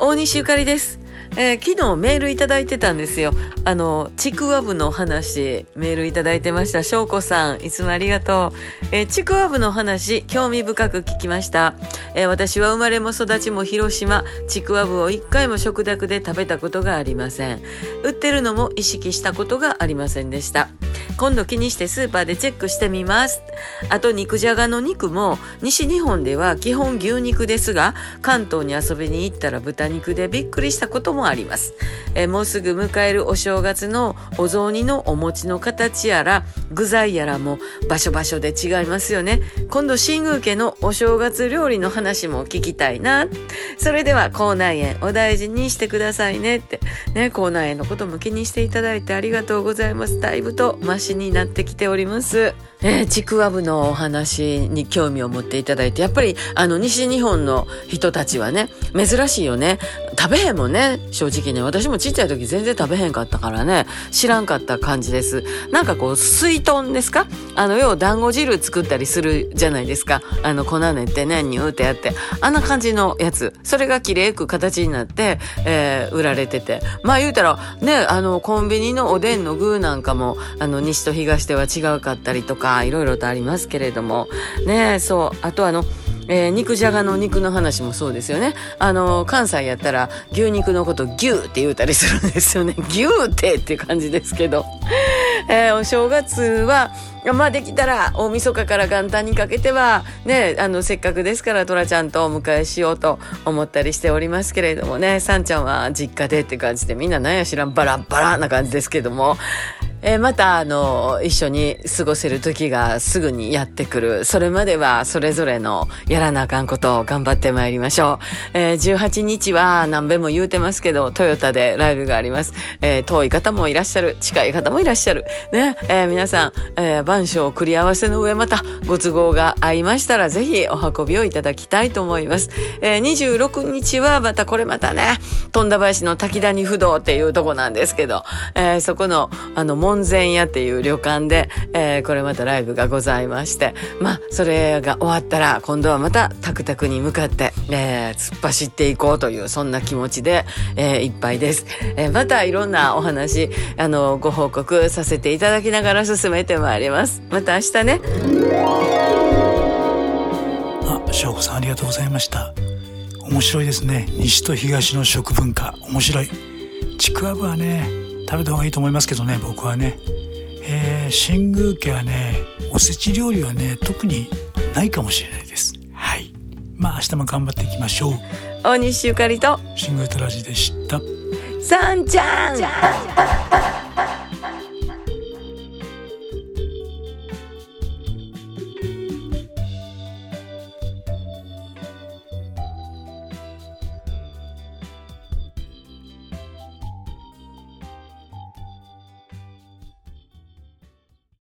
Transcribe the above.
大西ゆかりです。えー昨日メールいただいてたんですよ。あの、ちくわぶの話、メールいただいてました。しょうこさん、いつもありがとう。えーちくわぶの話、興味深く聞きました。えー私は生まれも育ちも広島、ちくわぶを一回も食卓で食べたことがありません。売ってるのも意識したことがありませんでした。今度気にしてスーパーでチェックしてみます。あと肉じゃがの肉も西日本では基本牛肉ですが関東に遊びに行ったら豚肉でびっくりしたこともあります。えーもうすぐ迎えるお正月のお雑煮のお餅の形やら具材やらも場所場所で違いますよね。今度新宮家のお正月料理の話も聞きたいな。それでは口内炎お大事にしてくださいねってね口内炎のことも気にしていただいてありがとうございます。だいぶとマシになってきております。えーちくわぶのお話に興味を持っていただいてやっぱりあの西日本の人たちはね珍しいよね食べへんもんね。正直ね。私もちっちゃい時全然食べへんかったからね。知らんかった感じです。なんかこう水豚ですか？あの要は団子汁作ったりするじゃないですか。あの粉練ってねニューってやって。あんな感じのやつ。それが綺麗く形になって、えー売られてて。まあ言うたらねあのコンビニのおでんの具なんかもあの西と東では違うかったりとかいろいろとありますけれども。ねそう。あとあのえー肉じゃがの肉の話もそうですよね。あの、関西やったら牛肉のこと牛って言うたりするんですよね。牛ってっていう感じですけど。えーお正月は、まあできたら大晦日から元旦にかけては、ね、あの、せっかくですからトラちゃんとお迎えしようと思ったりしておりますけれどもね、さんちゃんは実家でって感じでみんななんや知らんバラバラな感じですけども、えーまた、あの、一緒に過ごせる時がすぐにやってくる。それまではそれぞれのやらなあかんことを頑張ってまいりましょう。えー18日は何べも言うてますけど、トヨタでライブがあります。えー遠い方もいらっしゃる。近い方もいらっしゃる。ね、えー皆さん、えー番章繰り合わせの上またご都合が合いましたら、ぜひお運びをいただきたいと思います。えー26日はまたこれまたね、富田林の滝谷不動っていうとこなんですけど、えーそこの、あの、門前屋っていう旅館で、えーこれまたライブがございまして、まあ、それが終わったら、今度はまたタクタクに向かって、えー突っ走っていこうという、そんな気持ちで、えーいっぱいです。えーまたいろんなお話、あの、ご報告させていただきながら進めてまいります。また明日ね。あ、翔子さんありがとうございました。面白いですね。西と東の食文化。面白い。ちくわぶはね、食べた方がいいと思いますけどね、僕はね。えー、新宮家はね、おせち料理はね、特にないかもしれないです。はい。まあ明日も頑張っていきましょう。大西ゆかりと、新宮トラジでした。さんちゃん